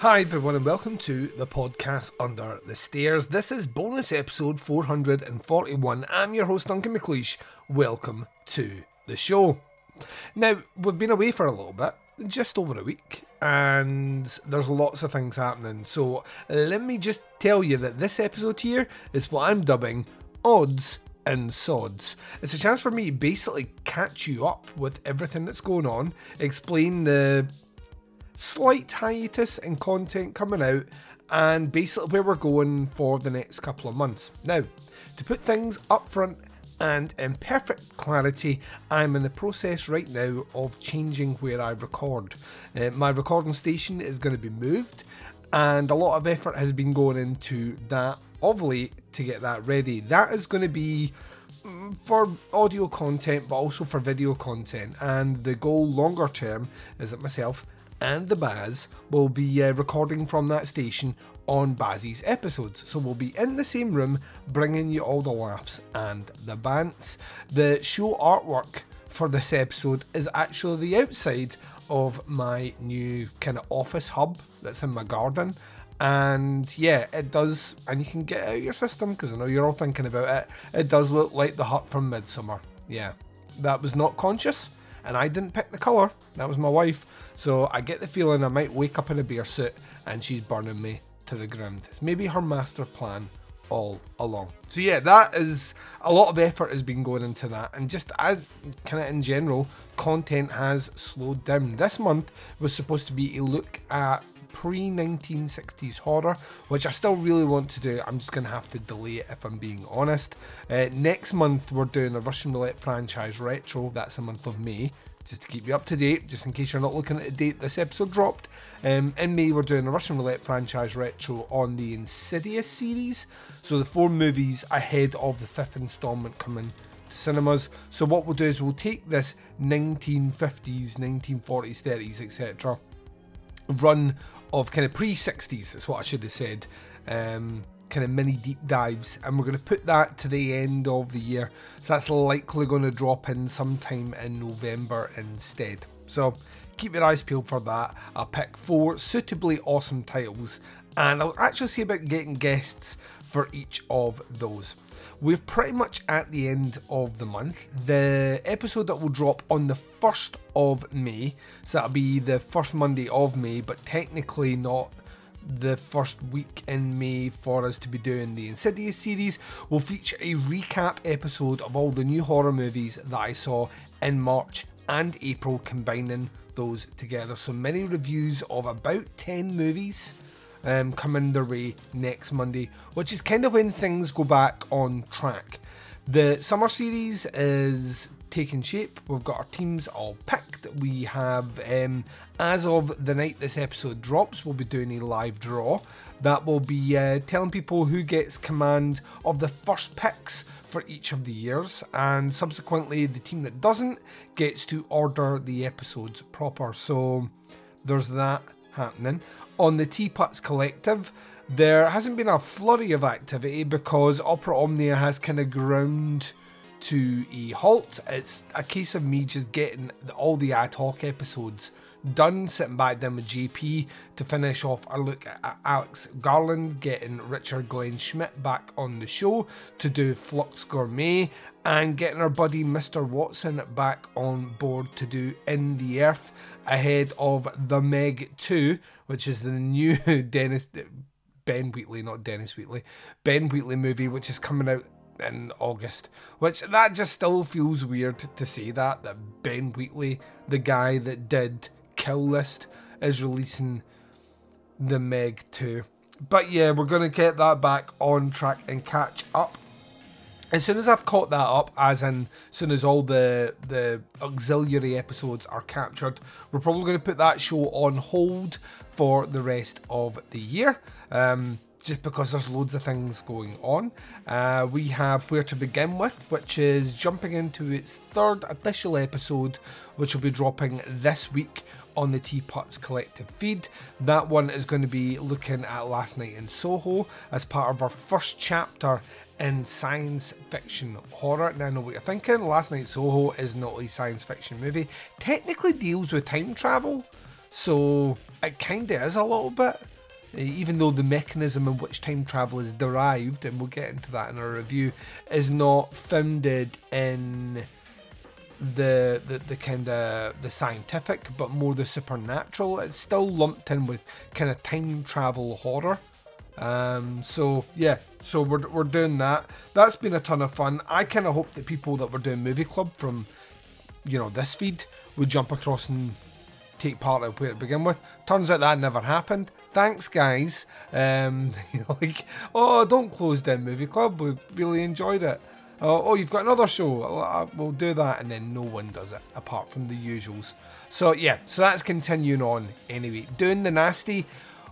Hi, everyone, and welcome to the podcast Under the Stairs. This is bonus episode 441. I'm your host, Duncan McLeish. Welcome to the show. Now, we've been away for a little bit, just over a week, and there's lots of things happening. So, let me just tell you that this episode here is what I'm dubbing Odds and sods. It's a chance for me to basically catch you up with everything that's going on, explain the slight hiatus in content coming out and basically where we're going for the next couple of months. Now, to put things up front and in perfect clarity, I'm in the process right now of changing where I record. Uh, my recording station is going to be moved, and a lot of effort has been going into that of late to get that ready. That is going to be mm, for audio content, but also for video content. And the goal longer term is that myself and the Baz will be uh, recording from that station on Bazzy's episodes. So we'll be in the same room bringing you all the laughs and the bants. The show artwork for this episode is actually the outside of my new kind of office hub that's in my garden. And yeah, it does, and you can get out your system because I know you're all thinking about it. It does look like the hut from Midsommar. Yeah, that was not conscious, and I didn't pick the colour. That was my wife. So I get the feeling I might wake up in a bear suit and she's burning me to the ground. It's maybe her master plan all along. So yeah, that is a lot of effort has been going into that, and just I kind of in general, content has slowed down. This month was supposed to be a look at pre 1960s horror, which I still really want to do. I'm just going to have to delay it if I'm being honest. Uh, next month, we're doing a Russian Roulette franchise retro. That's the month of May just to keep you up to date, just in case you're not looking at the date this episode dropped. Um, in May, we're doing a Russian Roulette franchise retro on the Insidious series. So the four movies ahead of the fifth instalment coming to cinemas. So what we'll do is we'll take this 1950s, 1940s, 30s, etc. run of kind of pre 60s, is what I should have said. Um, kind of mini deep dives, and we're going to put that to the end of the year. So that's likely going to drop in sometime in November instead. So keep your eyes peeled for that. I'll pick four suitably awesome titles, and I'll actually see about getting guests for each of those. We're pretty much at the end of the month. The episode that will drop on the 1st of May, so that'll be the first Monday of May, but technically not the first week in May for us to be doing the Insidious series will feature a recap episode of all the new horror movies that I saw in March and April, combining those together. So many reviews of about 10 movies um, coming their way next Monday, which is kind of when things go back on track. The summer series is taking shape. We've got our teams all picked. We have, um, as of the night this episode drops, we'll be doing a live draw that will be uh, telling people who gets command of the first picks for each of the years, and subsequently, the team that doesn't gets to order the episodes proper. So there's that happening. On the Teapots Collective, there hasn't been a flurry of activity because Opera Omnia has kind of ground to a halt. It's a case of me just getting all the ad hoc episodes done, sitting back down with JP to finish off a look at Alex Garland, getting Richard Glenn Schmidt back on the show to do Flux Gourmet, and getting our buddy Mr. Watson back on board to do In the Earth ahead of The Meg 2, which is the new Dennis. Ben Wheatley, not Dennis Wheatley, Ben Wheatley movie, which is coming out in August, which that just still feels weird to say that that Ben Wheatley, the guy that did Kill List, is releasing The Meg 2. But yeah, we're going to get that back on track and catch up. As soon as I've caught that up, as in as soon as all the the auxiliary episodes are captured, we're probably going to put that show on hold for the rest of the year. Um, just because there's loads of things going on. Uh, we have Where to Begin With, which is jumping into its third official episode, which will be dropping this week on the Teapots Collective feed. That one is going to be looking at Last Night in Soho as part of our first chapter in science fiction horror. Now, I know what you're thinking. Last Night Soho is not a science fiction movie. Technically deals with time travel, so it kind of is a little bit eh, even though the mechanism in which time travel is derived, and we'll get into that in our review, is not founded in the the, the kind of the scientific, but more the supernatural. It's still lumped in with kind of time travel horror. Um, so yeah, so we're we're doing that. That's been a ton of fun. I kind of hope that people that were doing movie club from, you know, this feed would jump across and take part of where to begin with. Turns out that never happened. Thanks, guys. Um, like, oh, don't close down movie club. We really enjoyed it. Oh, oh, you've got another show. We'll do that, and then no one does it apart from the usuals. So yeah, so that's continuing on anyway. Doing the nasty.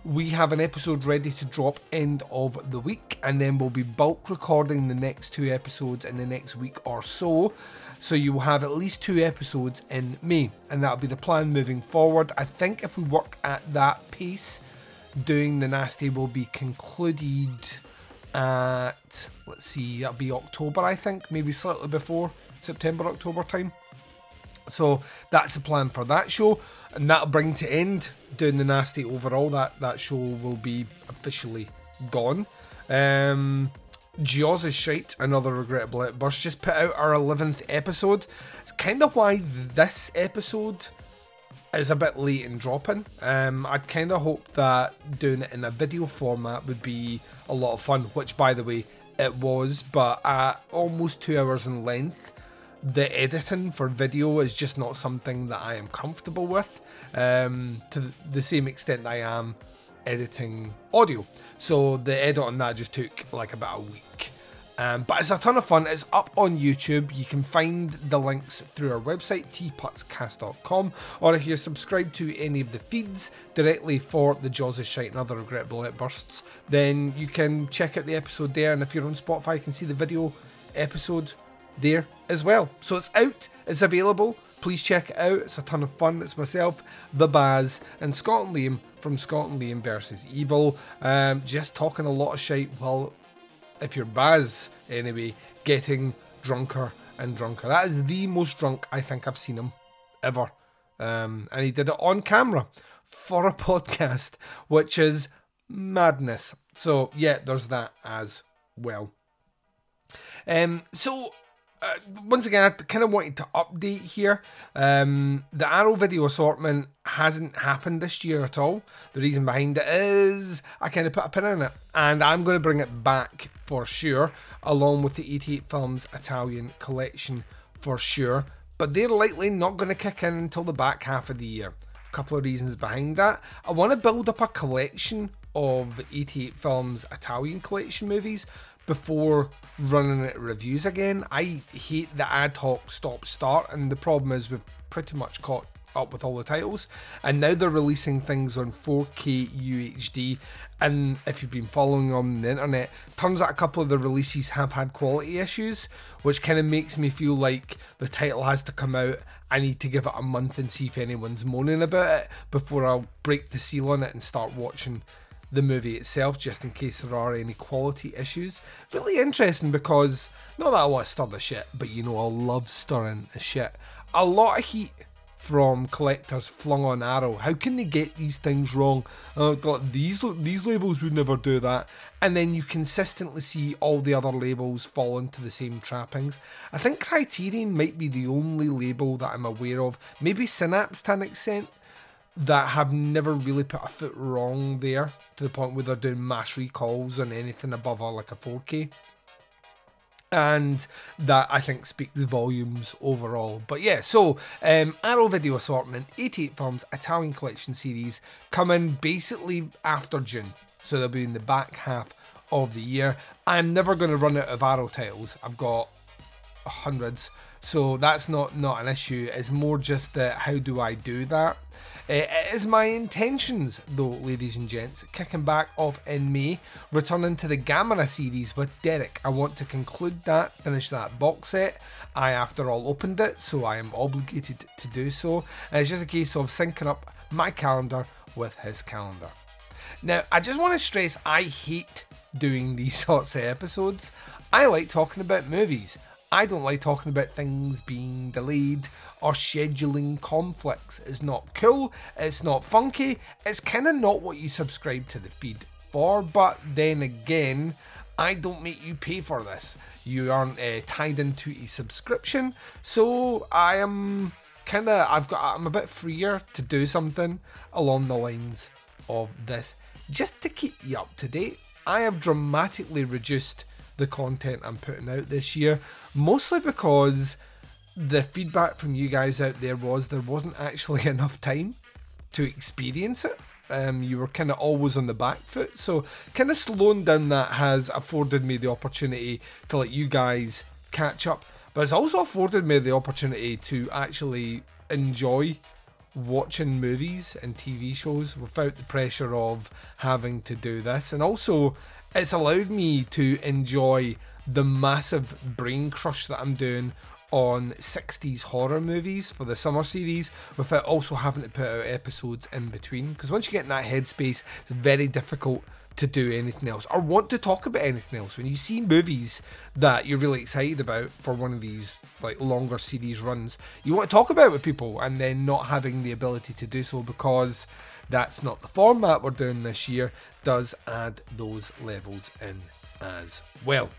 We have an episode ready to drop end of the week, and then we'll be bulk recording the next two episodes in the next week or so. So you will have at least two episodes in May, and that'll be the plan moving forward. I think if we work at that pace, doing the nasty will be concluded at let's see, that'll be October, I think, maybe slightly before September, October time. So that's the plan for that show, and that'll bring to end doing the nasty overall. That that show will be officially gone. Um, Jaws is shite, another regrettable outburst. Just put out our 11th episode. It's kind of why this episode is a bit late in dropping. Um, I'd kind of hoped that doing it in a video format would be a lot of fun, which, by the way, it was, but at almost two hours in length, the editing for video is just not something that I am comfortable with um, to the same extent I am editing audio. So the edit on that just took like about a week. Um, but it's a ton of fun. It's up on YouTube. You can find the links through our website, teapotscast.com, or if you're subscribed to any of the feeds directly for the Jaws of Shite and other regrettable outbursts, then you can check out the episode there. And if you're on Spotify, you can see the video episode there as well. So it's out, it's available. Please check it out. It's a ton of fun. It's myself, the Baz, and Scott and Liam from Scott and Liam versus Evil. Um, just talking a lot of shit Well, if you're Baz anyway, getting drunker and drunker. That is the most drunk I think I've seen him ever. Um, and he did it on camera for a podcast, which is madness. So yeah, there's that as well. Um, so uh, once again, I kind of wanted to update here. Um, the Arrow video assortment hasn't happened this year at all. The reason behind it is I kind of put a pin in it, and I'm going to bring it back for sure, along with the 88 Films Italian collection for sure. But they're likely not going to kick in until the back half of the year. A couple of reasons behind that. I want to build up a collection of 88 Films Italian collection movies before running it reviews again. I hate the ad hoc stop start, and the problem is we've pretty much caught up with all the titles, and now they're releasing things on 4K UHD. And if you've been following on the internet, turns out a couple of the releases have had quality issues, which kind of makes me feel like the title has to come out. I need to give it a month and see if anyone's moaning about it before I'll break the seal on it and start watching the movie itself, just in case there are any quality issues. Really interesting because, not that I want to stir the shit, but you know, I love stirring the shit. A lot of heat from collectors flung on Arrow. How can they get these things wrong? Uh, these these labels would never do that. And then you consistently see all the other labels fall into the same trappings. I think Criterion might be the only label that I'm aware of. Maybe Synapse to an extent that have never really put a foot wrong there to the point where they're doing mass recalls on anything above a, like a 4K. and that I think speaks volumes overall. But yeah, so um, Arrow Video Assortment, 88 films, Italian collection series, coming basically after June. So they'll be in the back half of the year. I'm never going to run out of Arrow titles. I've got hundreds, so that's not not an issue. It's more just that how do I do that? Uh, it is my intentions, though, ladies and gents, kicking back off in May, returning to the Gamera series with Derek. I want to conclude that, finish that box set. I, after all, opened it, so I am obligated to do so. And it's just a case of syncing up my calendar with his calendar. Now, I just want to stress I hate doing these sorts of episodes. I like talking about movies. I don't like talking about things being delayed or scheduling conflicts. It's not cool, it's not funky, it's kind of not what you subscribe to the feed for, but then again, I don't make you pay for this. You aren't uh, tied into a subscription, so I am kind of I've got I'm a bit freer to do something along the lines of this just to keep you up to date. I have dramatically reduced the content I'm putting out this year, mostly because the feedback from you guys out there was there wasn't actually enough time to experience it. Um, you were kind of always on the back foot, so kind of slowing down that has afforded me the opportunity to let you guys catch up, but it's also afforded me the opportunity to actually enjoy watching movies and TV shows without the pressure of having to do this, and also it's allowed me to enjoy the massive brain crush that I'm doing on 60s horror movies for the summer series without also having to put out episodes in between. Because once you get in that headspace, it's very difficult to do anything else or want to talk about anything else. When you see movies that you're really excited about for one of these like longer series runs, you want to talk about with people and then not having the ability to do so because that's not the format we're doing this year, does add those levels in as well.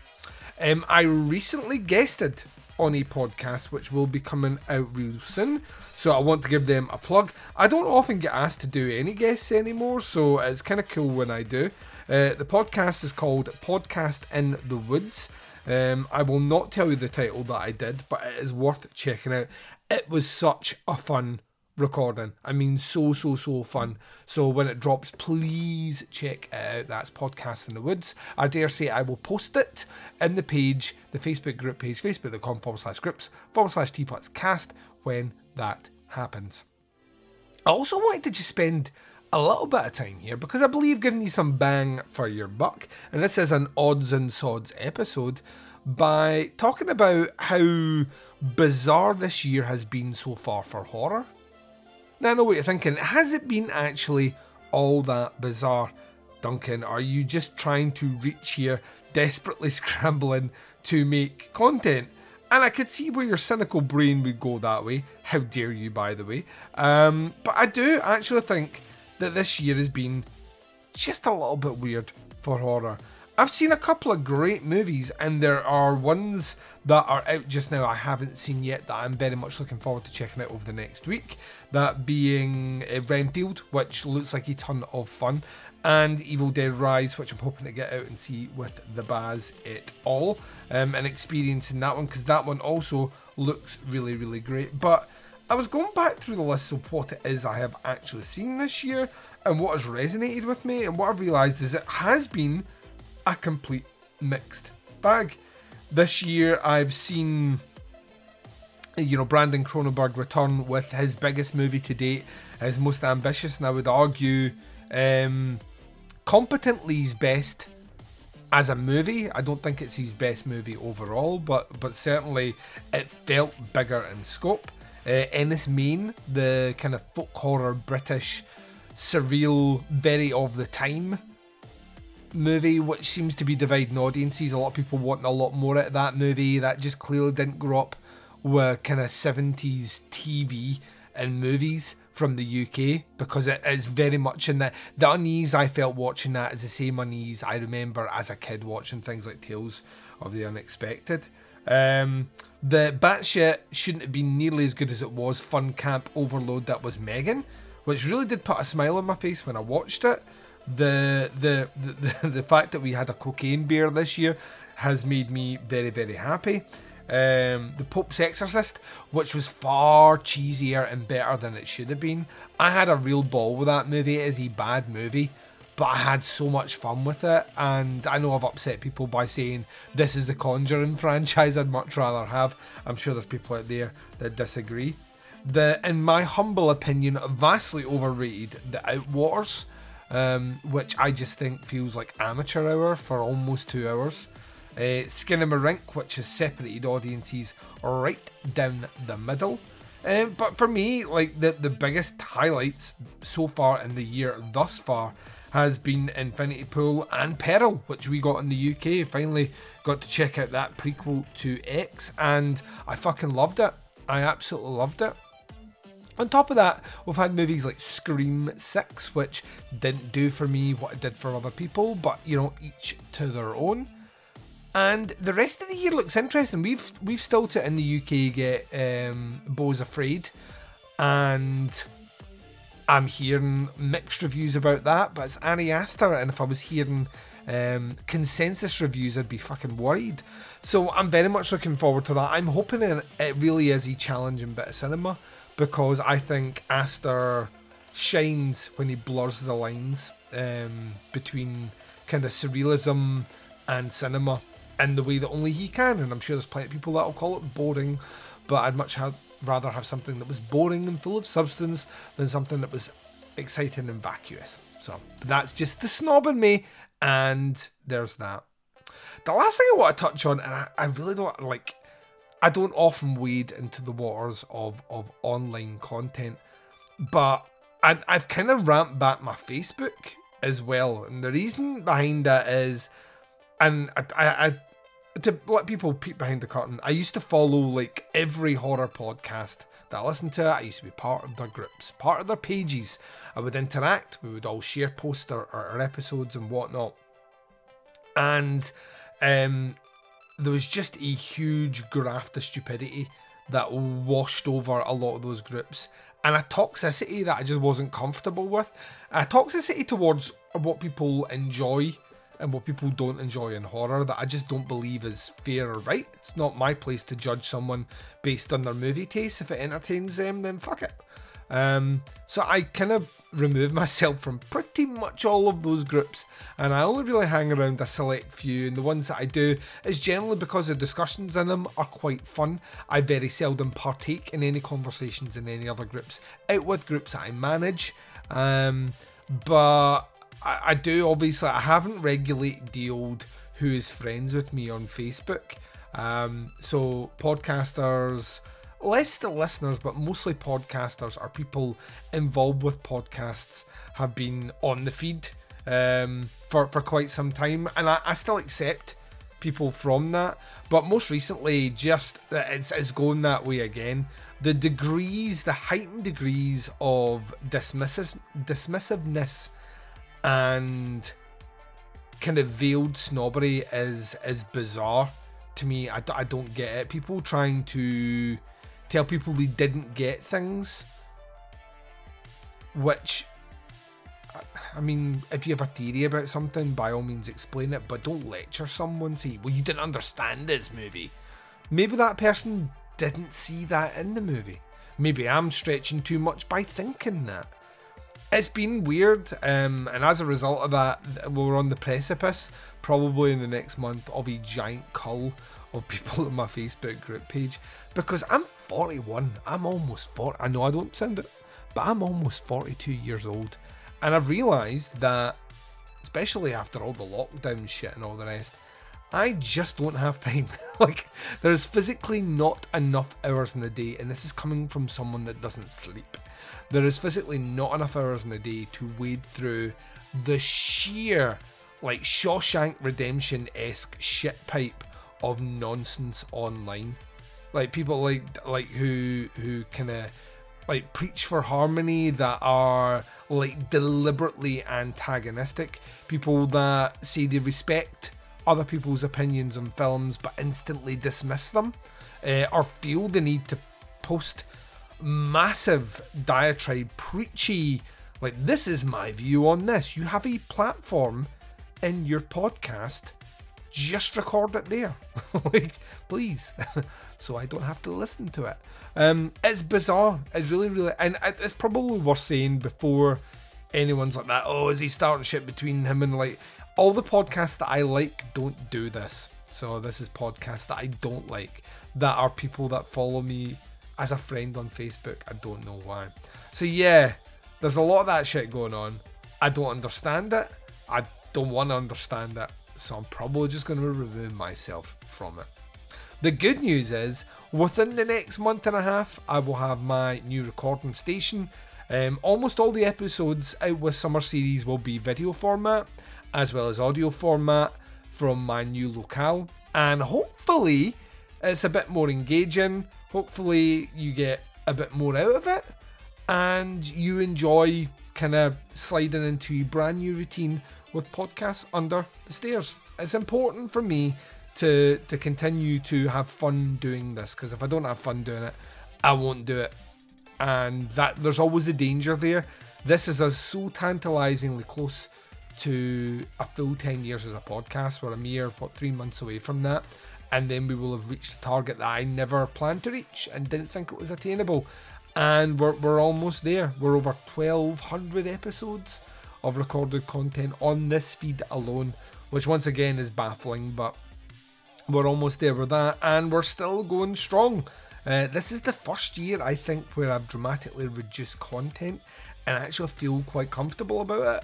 Um, I recently guested on a podcast which will be coming out real soon, so I want to give them a plug. I don't often get asked to do any guests anymore, so it's kind of cool when I do. Uh, the podcast is called Podcast in the Woods. Um, I will not tell you the title that I did, but it is worth checking out. It was such a fun recording. I mean, so, so, so fun. So when it drops, please check out. That's Podcast in the Woods. I dare say I will post it in the page, the Facebook group page, facebook.com forward slash groups forward slash teapots cast when that happens. I also wanted to just spend a little bit of time here because I believe giving you some bang for your buck, and this is an odds and sods episode, by talking about how bizarre this year has been so far for horror. Now I know what you're thinking. Has it been actually all that bizarre? Duncan, are you just trying to reach here, desperately scrambling to make content? And I could see where your cynical brain would go that way. How dare you, by the way. Um, but I do actually think that this year has been just a little bit weird for horror. I've seen a couple of great movies, and there are ones that are out just now I haven't seen yet that I'm very much looking forward to checking out over the next week. That being uh, Renfield, which looks like a ton of fun, and Evil Dead Rise, which I'm hoping to get out and see with the Baz it all, um, and experiencing that one because that one also looks really, really great. But I was going back through the list of what it is I have actually seen this year and what has resonated with me, and what I've realised is it has been a complete mixed bag. This year, I've seen, you know, Brandon Cronenberg return with his biggest movie to date, his most ambitious, and I would argue, um, competently his best as a movie. I don't think it's his best movie overall, but but certainly it felt bigger in scope. Uh, Enys Men, the kind of folk horror British surreal, very of the time movie, which seems to be dividing audiences. A lot of people wanting a lot more out of that movie. That just clearly didn't grow up with kind of 70s TV and movies from the UK because it is very much in that the unease I felt watching that is the same unease I remember as a kid watching things like Tales of the Unexpected. Um, the batshit shouldn't have been nearly as good as it was fun camp overload that was Megan, which really did put a smile on my face when I watched it the, the the the fact that we had a cocaine bear this year has made me very, very happy. Um, the Pope's Exorcist, which was far cheesier and better than it should have been. I had a real ball with that movie. It is a bad movie, but I had so much fun with it. And I know I've upset people by saying this is the Conjuring franchise I'd much rather have. I'm sure there's people out there that disagree. The, in my humble opinion, vastly overrated The Outwaters, um, which I just think feels like amateur hour for almost two hours. Uh, Skinamarink, which has separated audiences right down the middle. Um, but for me, like the, the biggest highlights so far in the year thus far has been Infinity Pool and Pearl, which we got in the UK. Finally got to check out that prequel to X, and I fucking loved it. I absolutely loved it. On top of that, we've had movies like Scream 6, which didn't do for me what it did for other people, but you know, each to their own. And the rest of the year looks interesting. We've we've still to in the UK get um, Beau's Afraid, and I'm hearing mixed reviews about that. But it's Ari Aster, and if I was hearing um, consensus reviews, I'd be fucking worried. So I'm very much looking forward to that. I'm hoping it really is a challenging bit of cinema because I think Aster shines when he blurs the lines um, between kind of surrealism and cinema in the way that only he can. And I'm sure there's plenty of people that'll call it boring, but I'd much have, rather have something that was boring and full of substance than something that was exciting and vacuous. So that's just the snob in me, and there's that. The last thing I want to touch on, and I, I really don't like, I don't often wade into the waters of, of online content, but I, I've kind of ramped back my Facebook as well. And the reason behind that is, and I, I, I to let people peek behind the curtain, I used to follow like every horror podcast that I listened to. I used to be part of their groups, part of their pages. I would interact. We would all share posts or, or episodes and whatnot. And um, there was just a huge graft of stupidity that washed over a lot of those groups and a toxicity that I just wasn't comfortable with. A toxicity towards what people enjoy and what people don't enjoy in horror that I just don't believe is fair or right. It's not my place to judge someone based on their movie taste. If it entertains them, then fuck it. Um, so I kind of remove myself from pretty much all of those groups and I only really hang around a select few and the ones that I do is generally because the discussions in them are quite fun. I very seldom partake in any conversations in any other groups out with groups that I manage. Um, but I, I do obviously I haven't regularly dealed who is friends with me on Facebook. Um, so podcasters, less the listeners, but mostly podcasters are people involved with podcasts have been on the feed um, for for quite some time, and I, I still accept people from that. But most recently, just it's, it's going that way again. The degrees, the heightened degrees of dismissive, dismissiveness and kind of veiled snobbery is is bizarre to me. I, I don't get it. People trying to tell people they didn't get things, which I mean, if you have a theory about something, by all means explain it, but don't lecture someone. Say, well, you didn't understand this movie. Maybe that person didn't see that in the movie. Maybe I'm stretching too much by thinking that it's been weird, um, and as a result of that, we're on the precipice, probably in the next month, of a giant cull of people in my Facebook group page because I'm 41. I'm almost 40. I know I don't sound it, but I'm almost 42 years old, and I've realised that, especially after all the lockdown shit and all the rest, I just don't have time. like, there's physically not enough hours in the day, and this is coming from someone that doesn't sleep. There is physically not enough hours in the day to wade through the sheer, like Shawshank Redemption esque shit pipe of nonsense online. Like people like like who who kind of like preach for harmony that are like deliberately antagonistic. People that say they respect other people's opinions on films but instantly dismiss them, uh, or feel the need to post massive diatribe, preachy, like, this is my view on this. You have a platform in your podcast just record it there. like, please. so I don't have to listen to it. Um, it's bizarre. It's really, really, and it's probably worth saying before anyone's like that. Oh, is he starting shit between him and like all the podcasts that I like don't do this. So this is podcasts that I don't like that are people that follow me as a friend on Facebook. I don't know why. So yeah, there's a lot of that shit going on. I don't understand it. I don't want to understand it. So I'm probably just going to remove myself from it. The good news is, within the next month and a half, I will have my new recording station. Um, almost all the episodes out with Summer Series will be video format, as well as audio format from my new locale. And hopefully, it's a bit more engaging. Hopefully, you get a bit more out of it, and you enjoy kind of sliding into a brand new routine with podcasts under the stairs. It's important for me to to continue to have fun doing this because if I don't have fun doing it, I won't do it. And that there's always a danger there. This is us so tantalizingly close to a full 10 years as a podcast. We're a mere, what, three months away from that. And then we will have reached the target that I never planned to reach and didn't think it was attainable. And we're, we're almost there. We're over 1,200 episodes of recorded content on this feed alone, which once again is baffling, but we're almost there with that, and we're still going strong. Uh, this is the first year I think where I've dramatically reduced content and I actually feel quite comfortable about it.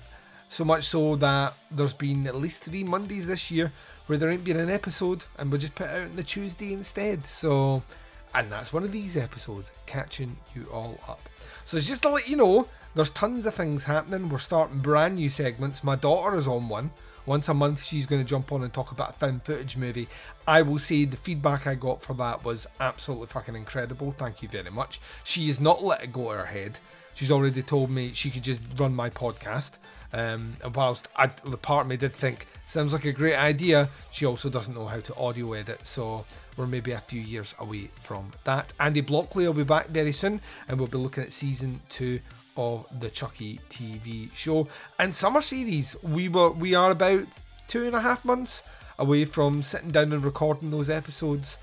So much so that there's been at least three Mondays this year where there ain't been an episode and we just put it out on the Tuesday instead. So, and that's one of these episodes, catching you all up. So it's just to let you know, there's tons of things happening. We're starting brand new segments. My daughter is on one. Once a month, she's going to jump on and talk about a found footage movie. I will say the feedback I got for that was absolutely fucking incredible. Thank you very much. She has not let it go to her head. She's already told me she could just run my podcast. Um, and whilst I, the part of me did think sounds like a great idea, she also doesn't know how to audio edit. So we're maybe a few years away from that. Andy Blockley will be back very soon, and we'll be looking at season two of the Chucky TV show. And summer series, we were we are about two and a half months away from sitting down and recording those episodes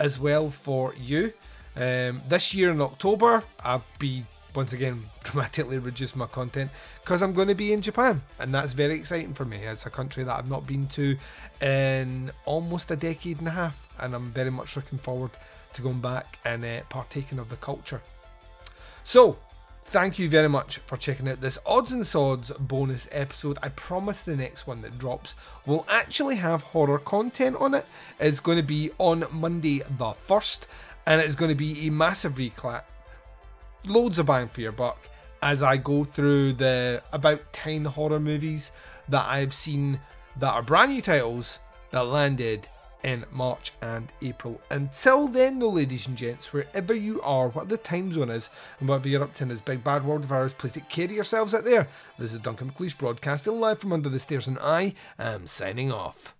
as well for you. Um, this year in October, I'll be once again dramatically reduce my content because I'm going to be in Japan, and that's very exciting for me. It's a country that I've not been to in almost a decade and a half, and I'm very much looking forward to going back and uh, partaking of the culture. So, Thank you very much for checking out this Odds and Sods bonus episode. I promise the next one that drops will actually have horror content on it. It's going to be on Monday the 1st, and it's going to be a massive reclap. Loads of bang for your buck as I go through the about 10 horror movies that I've seen that are brand new titles that landed in March and April. Until then, though, ladies and gents, wherever you are, what the time zone is, and whatever you're up to in this big bad world of ours, please take care of yourselves out there. This is Duncan McLeish broadcasting live from under the stairs, and I am signing off.